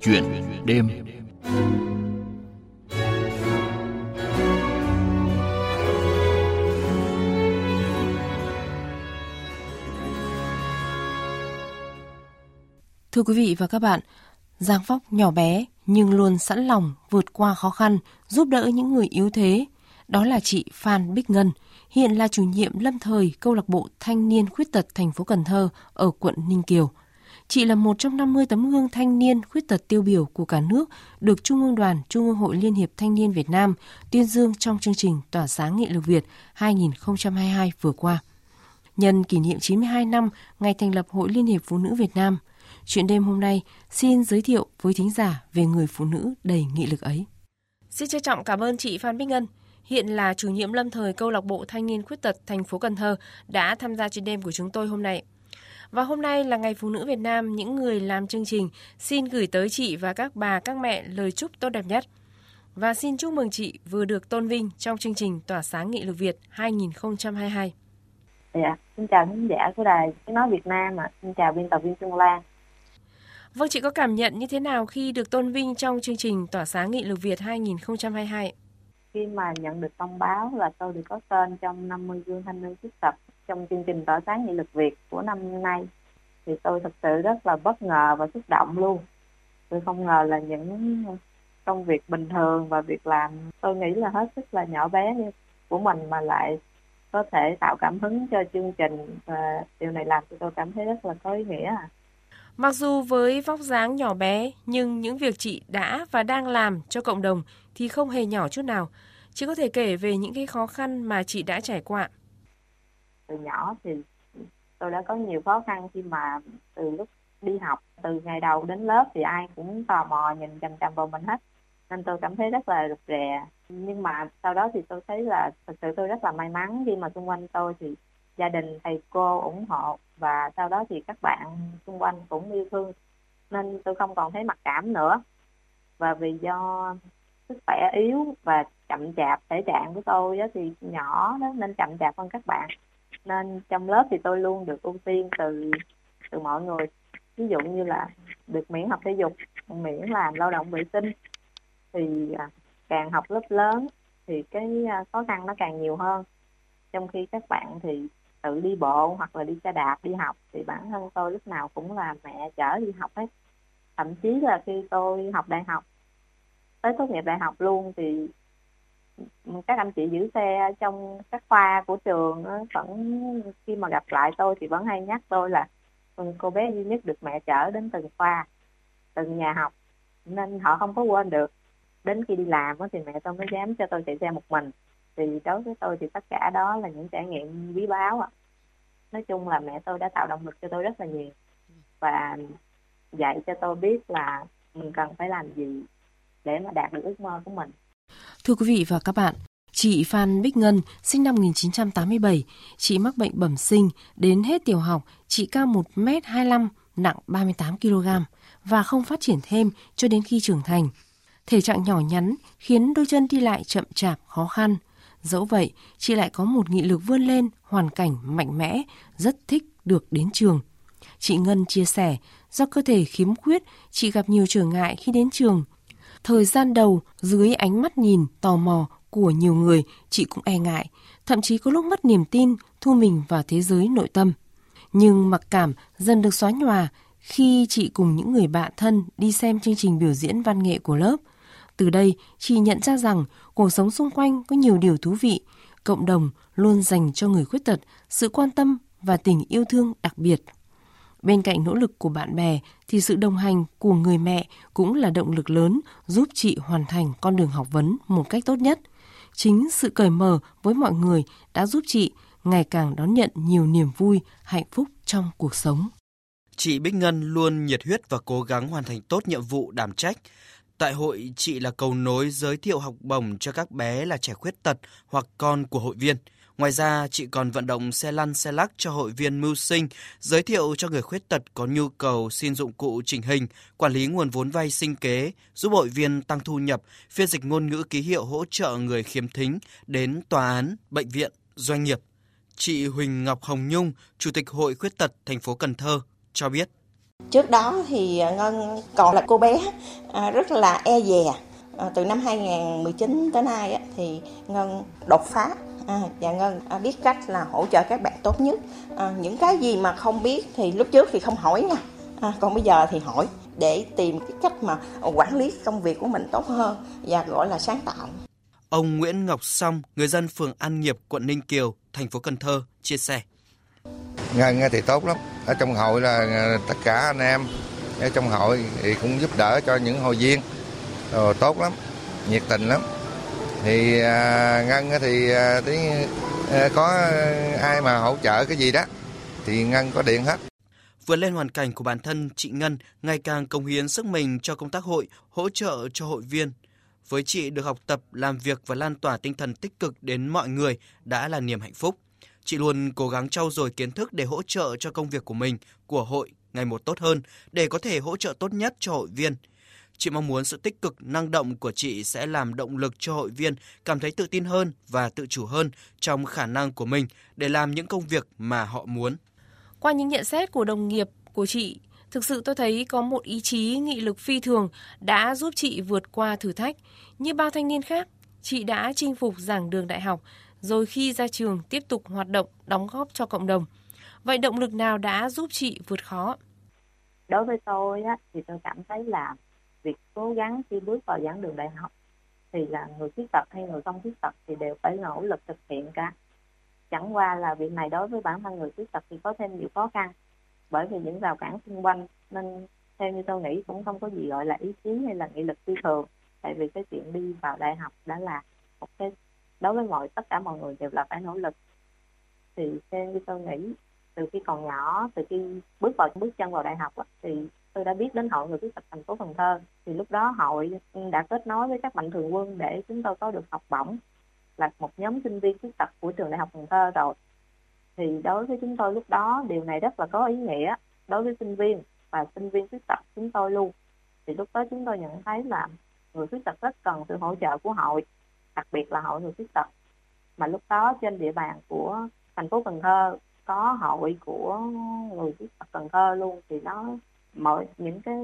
chuyện đêm Thưa quý vị và các bạn, Giang Phóc nhỏ bé nhưng luôn sẵn lòng vượt qua khó khăn, giúp đỡ những người yếu thế. Đó là chị Phan Bích Ngân, hiện là chủ nhiệm lâm thời câu lạc bộ thanh niên khuyết tật thành phố Cần Thơ ở quận Ninh Kiều. Chị là một trong 50 tấm gương thanh niên khuyết tật tiêu biểu của cả nước được Trung ương đoàn Trung ương Hội Liên hiệp Thanh niên Việt Nam tuyên dương trong chương trình Tỏa sáng nghị lực Việt 2022 vừa qua. Nhân kỷ niệm 92 năm ngày thành lập Hội Liên hiệp Phụ nữ Việt Nam – Chuyện đêm hôm nay xin giới thiệu với thính giả về người phụ nữ đầy nghị lực ấy. Xin trân trọng cảm ơn chị Phan Bích Ngân, hiện là chủ nhiệm lâm thời câu lạc bộ thanh niên khuyết tật thành phố Cần Thơ đã tham gia chuyện đêm của chúng tôi hôm nay. Và hôm nay là ngày phụ nữ Việt Nam, những người làm chương trình xin gửi tới chị và các bà các mẹ lời chúc tốt đẹp nhất. Và xin chúc mừng chị vừa được tôn vinh trong chương trình Tỏa sáng nghị lực Việt 2022. Dạ, xin chào khán giả của đài tiếng nói Việt Nam ạ. À. Xin chào biên tập viên Trung Lan. Vâng, chị có cảm nhận như thế nào khi được tôn vinh trong chương trình Tỏa sáng Nghị lực Việt 2022? Khi mà nhận được thông báo là tôi được có tên trong 50 gương thanh niên khuyết tật trong chương trình Tỏa sáng Nghị lực Việt của năm nay, thì tôi thật sự rất là bất ngờ và xúc động luôn. Tôi không ngờ là những công việc bình thường và việc làm tôi nghĩ là hết sức là nhỏ bé của mình mà lại có thể tạo cảm hứng cho chương trình và điều này làm cho tôi cảm thấy rất là có ý nghĩa. Mặc dù với vóc dáng nhỏ bé, nhưng những việc chị đã và đang làm cho cộng đồng thì không hề nhỏ chút nào. Chị có thể kể về những cái khó khăn mà chị đã trải qua. Từ nhỏ thì tôi đã có nhiều khó khăn khi mà từ lúc đi học, từ ngày đầu đến lớp thì ai cũng tò mò nhìn chằm chằm vào mình hết. Nên tôi cảm thấy rất là rụt rè. Nhưng mà sau đó thì tôi thấy là thật sự tôi rất là may mắn khi mà xung quanh tôi thì gia đình thầy cô ủng hộ và sau đó thì các bạn xung quanh cũng yêu thương nên tôi không còn thấy mặc cảm nữa và vì do sức khỏe yếu và chậm chạp thể trạng của tôi đó thì nhỏ đó nên chậm chạp hơn các bạn nên trong lớp thì tôi luôn được ưu tiên từ từ mọi người. Ví dụ như là được miễn học thể dục, miễn làm lao động vệ sinh. Thì à, càng học lớp lớn thì cái à, khó khăn nó càng nhiều hơn. Trong khi các bạn thì tự đi bộ hoặc là đi xe đạp, đi học thì bản thân tôi lúc nào cũng là mẹ chở đi học hết. Thậm chí là khi tôi học đại học, tới tốt nghiệp đại học luôn thì các anh chị giữ xe trong các khoa của trường vẫn khi mà gặp lại tôi thì vẫn hay nhắc tôi là ừ, cô bé duy nhất được mẹ chở đến từng khoa, từng nhà học. Nên họ không có quên được. Đến khi đi làm thì mẹ tôi mới dám cho tôi chạy xe một mình. Thì đối với tôi thì tất cả đó là những trải nghiệm quý báu ạ. Nói chung là mẹ tôi đã tạo động lực cho tôi rất là nhiều. Và dạy cho tôi biết là mình cần phải làm gì để mà đạt được ước mơ của mình thưa quý vị và các bạn Chị Phan Bích Ngân, sinh năm 1987, chị mắc bệnh bẩm sinh, đến hết tiểu học, chị cao 1m25, nặng 38 kg và không phát triển thêm cho đến khi trưởng thành. Thể trạng nhỏ nhắn khiến đôi chân đi lại chậm chạp, khó khăn – Dẫu vậy, chị lại có một nghị lực vươn lên, hoàn cảnh mạnh mẽ, rất thích được đến trường. Chị Ngân chia sẻ, do cơ thể khiếm khuyết, chị gặp nhiều trở ngại khi đến trường. Thời gian đầu, dưới ánh mắt nhìn, tò mò của nhiều người, chị cũng e ngại, thậm chí có lúc mất niềm tin, thu mình vào thế giới nội tâm. Nhưng mặc cảm dần được xóa nhòa khi chị cùng những người bạn thân đi xem chương trình biểu diễn văn nghệ của lớp – từ đây, chị nhận ra rằng cuộc sống xung quanh có nhiều điều thú vị, cộng đồng luôn dành cho người khuyết tật sự quan tâm và tình yêu thương đặc biệt. Bên cạnh nỗ lực của bạn bè thì sự đồng hành của người mẹ cũng là động lực lớn giúp chị hoàn thành con đường học vấn một cách tốt nhất. Chính sự cởi mở với mọi người đã giúp chị ngày càng đón nhận nhiều niềm vui, hạnh phúc trong cuộc sống. Chị Bích Ngân luôn nhiệt huyết và cố gắng hoàn thành tốt nhiệm vụ đảm trách. Tại hội, chị là cầu nối giới thiệu học bổng cho các bé là trẻ khuyết tật hoặc con của hội viên. Ngoài ra, chị còn vận động xe lăn xe lắc cho hội viên mưu sinh, giới thiệu cho người khuyết tật có nhu cầu xin dụng cụ chỉnh hình, quản lý nguồn vốn vay sinh kế, giúp hội viên tăng thu nhập, phiên dịch ngôn ngữ ký hiệu hỗ trợ người khiếm thính đến tòa án, bệnh viện, doanh nghiệp. Chị Huỳnh Ngọc Hồng Nhung, Chủ tịch Hội Khuyết tật thành phố Cần Thơ cho biết Trước đó thì Ngân còn là cô bé à, rất là e dè. À, từ năm 2019 tới nay thì Ngân đột phá à, và Ngân biết cách là hỗ trợ các bạn tốt nhất. những cái gì mà không biết thì lúc trước thì không hỏi nha. còn bây giờ thì hỏi để tìm cái cách mà quản lý công việc của mình tốt hơn và gọi là sáng tạo. Ông Nguyễn Ngọc Song, người dân phường An Nghiệp, quận Ninh Kiều, thành phố Cần Thơ, chia sẻ. Ngân thì tốt lắm. Ở trong hội là à, tất cả anh em ở trong hội thì cũng giúp đỡ cho những hội viên. Rồi, tốt lắm, nhiệt tình lắm. Thì à, Ngân thì à, tí, à, có ai mà hỗ trợ cái gì đó thì Ngân có điện hết. Vượt lên hoàn cảnh của bản thân, chị Ngân ngày càng công hiến sức mình cho công tác hội, hỗ trợ cho hội viên. Với chị được học tập, làm việc và lan tỏa tinh thần tích cực đến mọi người đã là niềm hạnh phúc. Chị luôn cố gắng trau dồi kiến thức để hỗ trợ cho công việc của mình, của hội ngày một tốt hơn để có thể hỗ trợ tốt nhất cho hội viên. Chị mong muốn sự tích cực, năng động của chị sẽ làm động lực cho hội viên cảm thấy tự tin hơn và tự chủ hơn trong khả năng của mình để làm những công việc mà họ muốn. Qua những nhận xét của đồng nghiệp của chị, thực sự tôi thấy có một ý chí nghị lực phi thường đã giúp chị vượt qua thử thách. Như bao thanh niên khác, chị đã chinh phục giảng đường đại học, rồi khi ra trường tiếp tục hoạt động đóng góp cho cộng đồng. Vậy động lực nào đã giúp chị vượt khó? Đối với tôi á, thì tôi cảm thấy là việc cố gắng khi bước vào giảng đường đại học thì là người khuyết tật hay người không khuyết tật thì đều phải nỗ lực thực hiện cả. Chẳng qua là việc này đối với bản thân người khuyết tật thì có thêm nhiều khó khăn, bởi vì những rào cản xung quanh nên theo như tôi nghĩ cũng không có gì gọi là ý chí hay là nghị lực phi thường, tại vì cái chuyện đi vào đại học đã là một cái, đối với mọi, tất cả mọi người đều là phải nỗ lực. Thì theo như tôi nghĩ, từ khi còn nhỏ, từ khi bước vào, bước chân vào đại học thì tôi đã biết đến hội người khuyết tật thành phố Cần Thơ. Thì lúc đó hội đã kết nối với các mạnh thường quân để chúng tôi có được học bổng là một nhóm sinh viên khuyết tật của trường đại học Cần Thơ rồi. Thì đối với chúng tôi lúc đó, điều này rất là có ý nghĩa đối với sinh viên và sinh viên khuyết tật chúng tôi luôn. Thì lúc đó chúng tôi nhận thấy là người khuyết tật rất cần sự hỗ trợ của hội, đặc biệt là hội người khuyết tật. Mà lúc đó trên địa bàn của thành phố Cần Thơ có hội của người khuyết tật Cần Thơ luôn, thì nó mọi, những cái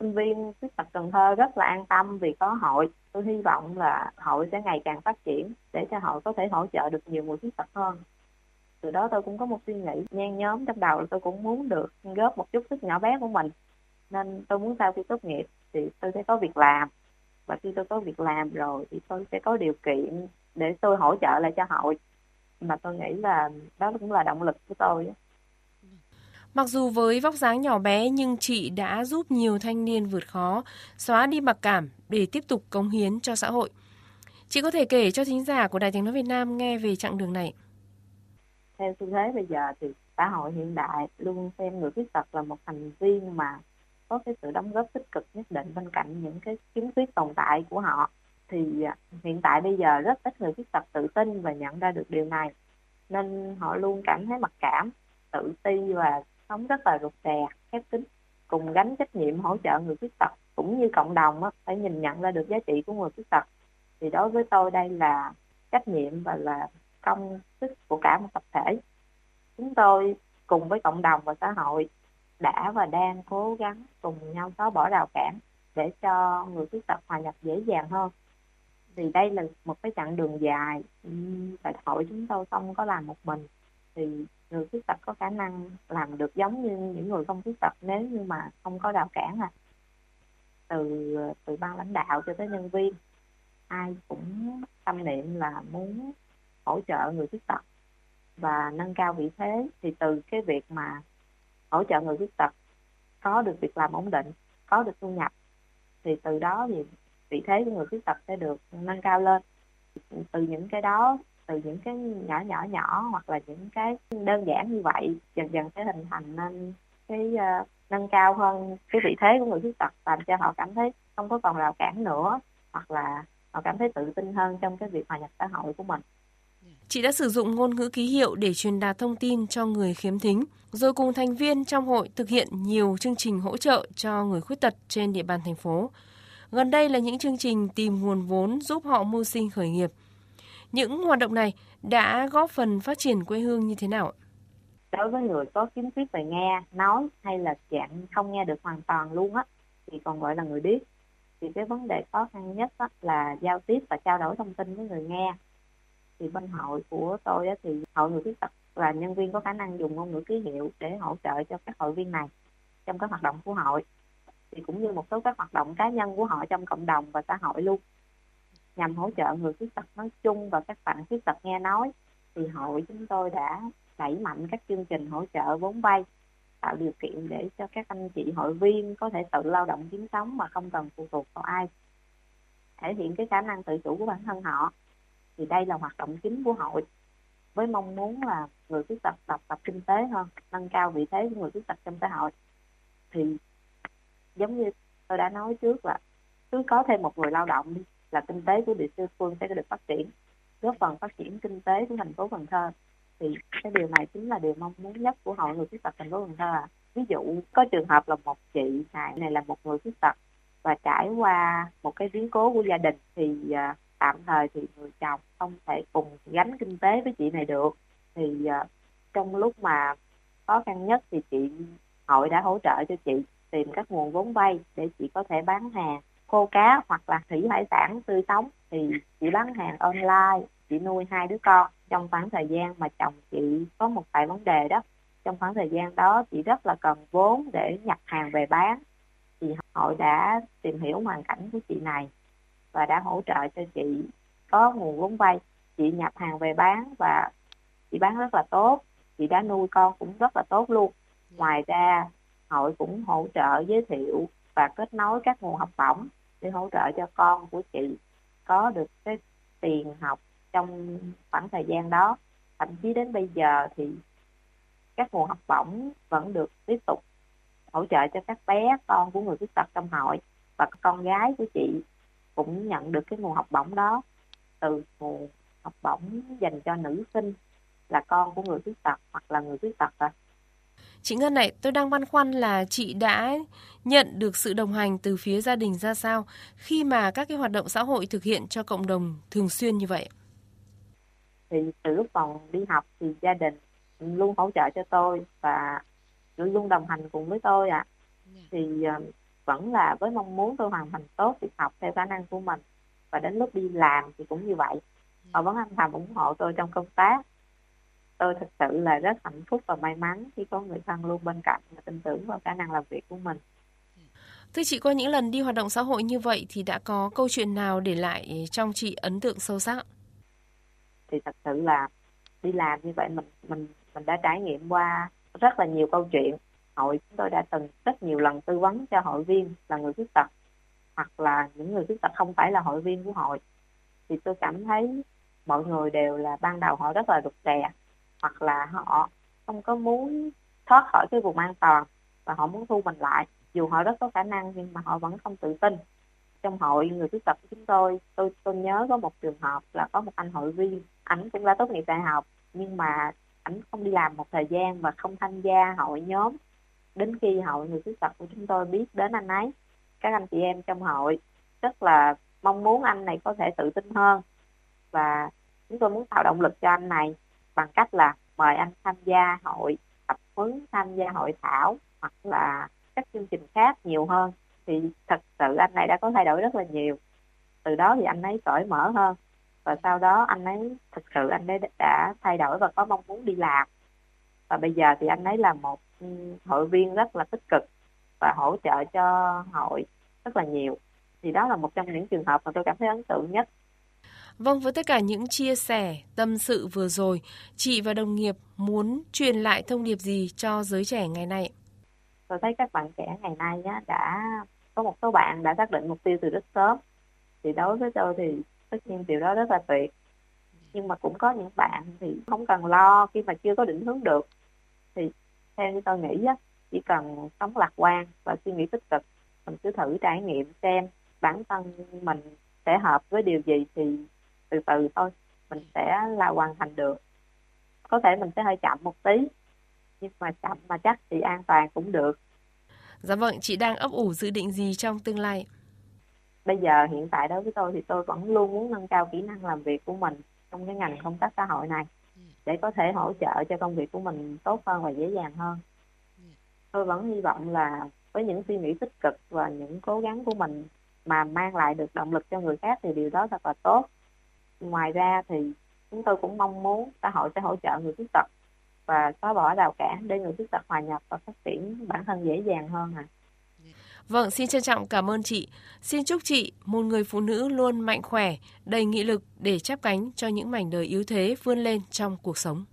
sinh viên khuyết tật Cần Thơ rất là an tâm vì có hội. Tôi hy vọng là hội sẽ ngày càng phát triển để cho hội có thể hỗ trợ được nhiều người khuyết tật hơn. Từ đó tôi cũng có một suy nghĩ nhen nhóm trong đầu là tôi cũng muốn được góp một chút sức nhỏ bé của mình. Nên tôi muốn sau khi tốt nghiệp thì tôi sẽ có việc làm. Và khi tôi có việc làm rồi thì tôi sẽ có điều kiện để tôi hỗ trợ lại cho hội. Mà tôi nghĩ là đó cũng là động lực của tôi Mặc dù với vóc dáng nhỏ bé nhưng chị đã giúp nhiều thanh niên vượt khó, xóa đi mặc cảm để tiếp tục cống hiến cho xã hội. Chị có thể kể cho thính giả của Đài Tiếng Nói Việt Nam nghe về chặng đường này. Theo xu thế bây giờ thì xã hội hiện đại luôn xem người khuyết tật là một thành viên mà có cái sự đóng góp tích cực nhất định bên cạnh những cái khiếm khuyết tồn tại của họ thì à, hiện tại bây giờ rất ít người khuyết tật tự tin và nhận ra được điều này nên họ luôn cảm thấy mặc cảm tự ti và sống rất là rụt rè khép kín cùng gánh trách nhiệm hỗ trợ người khuyết tật cũng như cộng đồng á, phải nhìn nhận ra được giá trị của người khuyết tật. Thì đối với tôi đây là trách nhiệm và là công sức của cả một tập thể. Chúng tôi cùng với cộng đồng và xã hội đã và đang cố gắng cùng nhau xóa bỏ rào cản để cho người khuyết tật hòa nhập dễ dàng hơn. Thì đây là một cái chặng đường dài. Đại hội chúng tôi không có làm một mình. Thì người khuyết tật có khả năng làm được giống như những người không khuyết tật nếu như mà không có rào cản à. Từ từ ban lãnh đạo cho tới nhân viên, ai cũng tâm niệm là muốn hỗ trợ người khuyết tật và nâng cao vị thế. Thì từ cái việc mà hỗ trợ người khuyết tật, có được việc làm ổn định, có được thu nhập, thì từ đó thì vị thế của người khuyết tật sẽ được nâng cao lên. Từ những cái đó từ những cái nhỏ nhỏ nhỏ hoặc là những cái đơn giản như vậy dần dần sẽ hình thành nên cái uh, nâng cao hơn cái vị thế của người khuyết tật làm cho họ cảm thấy không có còn rào cản nữa hoặc là họ cảm thấy tự tin hơn trong cái việc hòa nhập xã hội của mình Chị đã sử dụng ngôn ngữ ký hiệu để truyền đạt thông tin cho người khiếm thính, rồi cùng thành viên trong hội thực hiện nhiều chương trình hỗ trợ cho người khuyết tật trên địa bàn thành phố. Gần đây là những chương trình tìm nguồn vốn giúp họ mưu sinh khởi nghiệp. Những hoạt động này đã góp phần phát triển quê hương như thế nào? đối với người có khiếm khuyết về nghe nói hay là dạng không nghe được hoàn toàn luôn á thì còn gọi là người điếc thì cái vấn đề khó khăn nhất á, là giao tiếp và trao đổi thông tin với người nghe. Thì bên hội của tôi á, thì hội người khuyết tật là nhân viên có khả năng dùng ngôn ngữ ký hiệu để hỗ trợ cho các hội viên này trong các hoạt động của hội. Thì cũng như một số các hoạt động cá nhân của họ trong cộng đồng và xã hội luôn nhằm hỗ trợ người khuyết tật nói chung và các bạn khuyết tật nghe nói, thì hội chúng tôi đã đẩy mạnh các chương trình hỗ trợ vốn vay, tạo điều kiện để cho các anh chị hội viên có thể tự lao động kiếm sống mà không cần phụ thuộc vào ai. Thể hiện cái khả năng tự chủ của bản thân họ, thì đây là hoạt động chính của hội, với mong muốn là người khuyết tật tập tập kinh tế hơn, nâng cao vị thế của người khuyết tật trong xã hội. Thì giống như tôi đã nói trước là cứ có thêm một người lao động đi là kinh tế của địa phương sẽ được phát triển góp phần phát triển kinh tế của thành phố Cần Thơ thì cái điều này chính là điều mong muốn nhất của hội người khuyết tật thành phố Cần Thơ à. ví dụ có trường hợp là một chị này này là một người khuyết tật và trải qua một cái biến cố của gia đình thì uh, tạm thời thì người chồng không thể cùng gánh kinh tế với chị này được thì uh, trong lúc mà khó khăn nhất thì chị hội đã hỗ trợ cho chị tìm các nguồn vốn vay để chị có thể bán hàng khô cá hoặc là thủy hải sản tươi sống thì chị bán hàng online, chị nuôi hai đứa con. Trong khoảng thời gian mà chồng chị có một vài vấn đề đó, trong khoảng thời gian đó chị rất là cần vốn để nhập hàng về bán. Thì hội đã tìm hiểu hoàn cảnh của chị này và đã hỗ trợ cho chị có nguồn vốn vay. Chị nhập hàng về bán và chị bán rất là tốt, chị đã nuôi con cũng rất là tốt luôn. Ngoài ra, hội cũng hỗ trợ giới thiệu và kết nối các nguồn học bổng để hỗ trợ cho con của chị có được cái tiền học trong khoảng thời gian đó thậm chí đến bây giờ thì các nguồn học bổng vẫn được tiếp tục hỗ trợ cho các bé, con của người khuyết tật trong hội và con gái của chị cũng nhận được cái nguồn học bổng đó từ nguồn học bổng dành cho nữ sinh là con của người khuyết tật hoặc là người khuyết tật à. Chị Ngân này, tôi đang băn khoăn là chị đã nhận được sự đồng hành từ phía gia đình ra sao khi mà các cái hoạt động xã hội thực hiện cho cộng đồng thường xuyên như vậy? Thì từ lúc còn đi học thì gia đình luôn hỗ trợ cho tôi và luôn đồng hành cùng với tôi ạ. À. Thì ờ, vẫn là với mong muốn tôi hoàn thành tốt việc học theo khả năng của mình và đến lúc đi làm thì cũng như vậy. Họ vẫn âm thầm ủng hộ tôi trong công tác tôi thực sự là rất hạnh phúc và may mắn khi có người thân luôn bên cạnh và tin tưởng vào khả năng làm việc của mình. Thưa chị, qua những lần đi hoạt động xã hội như vậy thì đã có câu chuyện nào để lại trong chị ấn tượng sâu sắc? Thì thật sự là đi làm như vậy mình mình mình đã trải nghiệm qua rất là nhiều câu chuyện. Hội chúng tôi đã từng rất nhiều lần tư vấn cho hội viên là người khuyết tật hoặc là những người khuyết tật không phải là hội viên của hội. Thì tôi cảm thấy mọi người đều là ban đầu họ rất là rụt rè hoặc là họ không có muốn thoát khỏi cái vùng an toàn và họ muốn thu mình lại. Dù họ rất có khả năng nhưng mà họ vẫn không tự tin. Trong hội người khuyết tật của chúng tôi tôi tôi nhớ có một trường hợp là có một anh hội viên, ảnh cũng đã tốt nghiệp đại học, nhưng mà ảnh không đi làm một thời gian và không tham gia hội nhóm. Đến khi hội người khuyết tật của chúng tôi biết đến anh ấy, các anh chị em trong hội rất là mong muốn anh này có thể tự tin hơn. Và chúng tôi muốn tạo động lực cho anh này bằng cách là mời anh tham gia hội tập huấn, tham gia hội thảo hoặc là các chương trình khác nhiều hơn. Thì thật sự anh này đã có thay đổi rất là nhiều. Từ đó thì anh ấy cởi mở hơn. Và sau đó anh ấy thực sự anh ấy đã thay đổi và có mong muốn đi làm. Và bây giờ thì anh ấy là một ừ, hội viên rất là tích cực và hỗ trợ cho hội rất là nhiều. Thì đó là một trong những trường hợp mà tôi cảm thấy ấn tượng nhất. Vâng, với tất cả những chia sẻ, tâm sự vừa rồi, chị và đồng nghiệp muốn truyền lại thông điệp gì cho giới trẻ ngày nay? Tôi thấy các bạn trẻ ngày nay á, đã có một số bạn đã xác định mục tiêu từ rất sớm. Thì đối với tôi thì tất nhiên điều đó rất là tuyệt. Nhưng mà cũng có những bạn thì không cần lo khi mà chưa có định hướng được. Thì theo như tôi nghĩ á, chỉ cần sống lạc quan và suy nghĩ tích cực, mình cứ thử trải nghiệm xem bản thân mình sẽ hợp với điều gì thì từ từ thôi mình sẽ là hoàn thành được. Có thể mình sẽ hơi chậm một tí nhưng mà chậm mà chắc thì an toàn cũng được. Dạ vâng chị đang ấp ủ dự định gì trong tương lai? Bây giờ hiện tại đối với tôi thì tôi vẫn luôn muốn nâng cao kỹ năng làm việc của mình trong cái ngành công tác xã hội này để có thể hỗ trợ cho công việc của mình tốt hơn và dễ dàng hơn. Tôi vẫn hy vọng là với những suy nghĩ tích cực và những cố gắng của mình mà mang lại được động lực cho người khác thì điều đó thật là tốt ngoài ra thì chúng tôi cũng mong muốn xã hội sẽ hỗ trợ người khuyết tật và xóa bỏ rào cản để người khuyết tật hòa nhập và phát triển bản thân dễ dàng hơn à. Vâng, xin trân trọng cảm ơn chị. Xin chúc chị một người phụ nữ luôn mạnh khỏe, đầy nghị lực để chắp cánh cho những mảnh đời yếu thế vươn lên trong cuộc sống.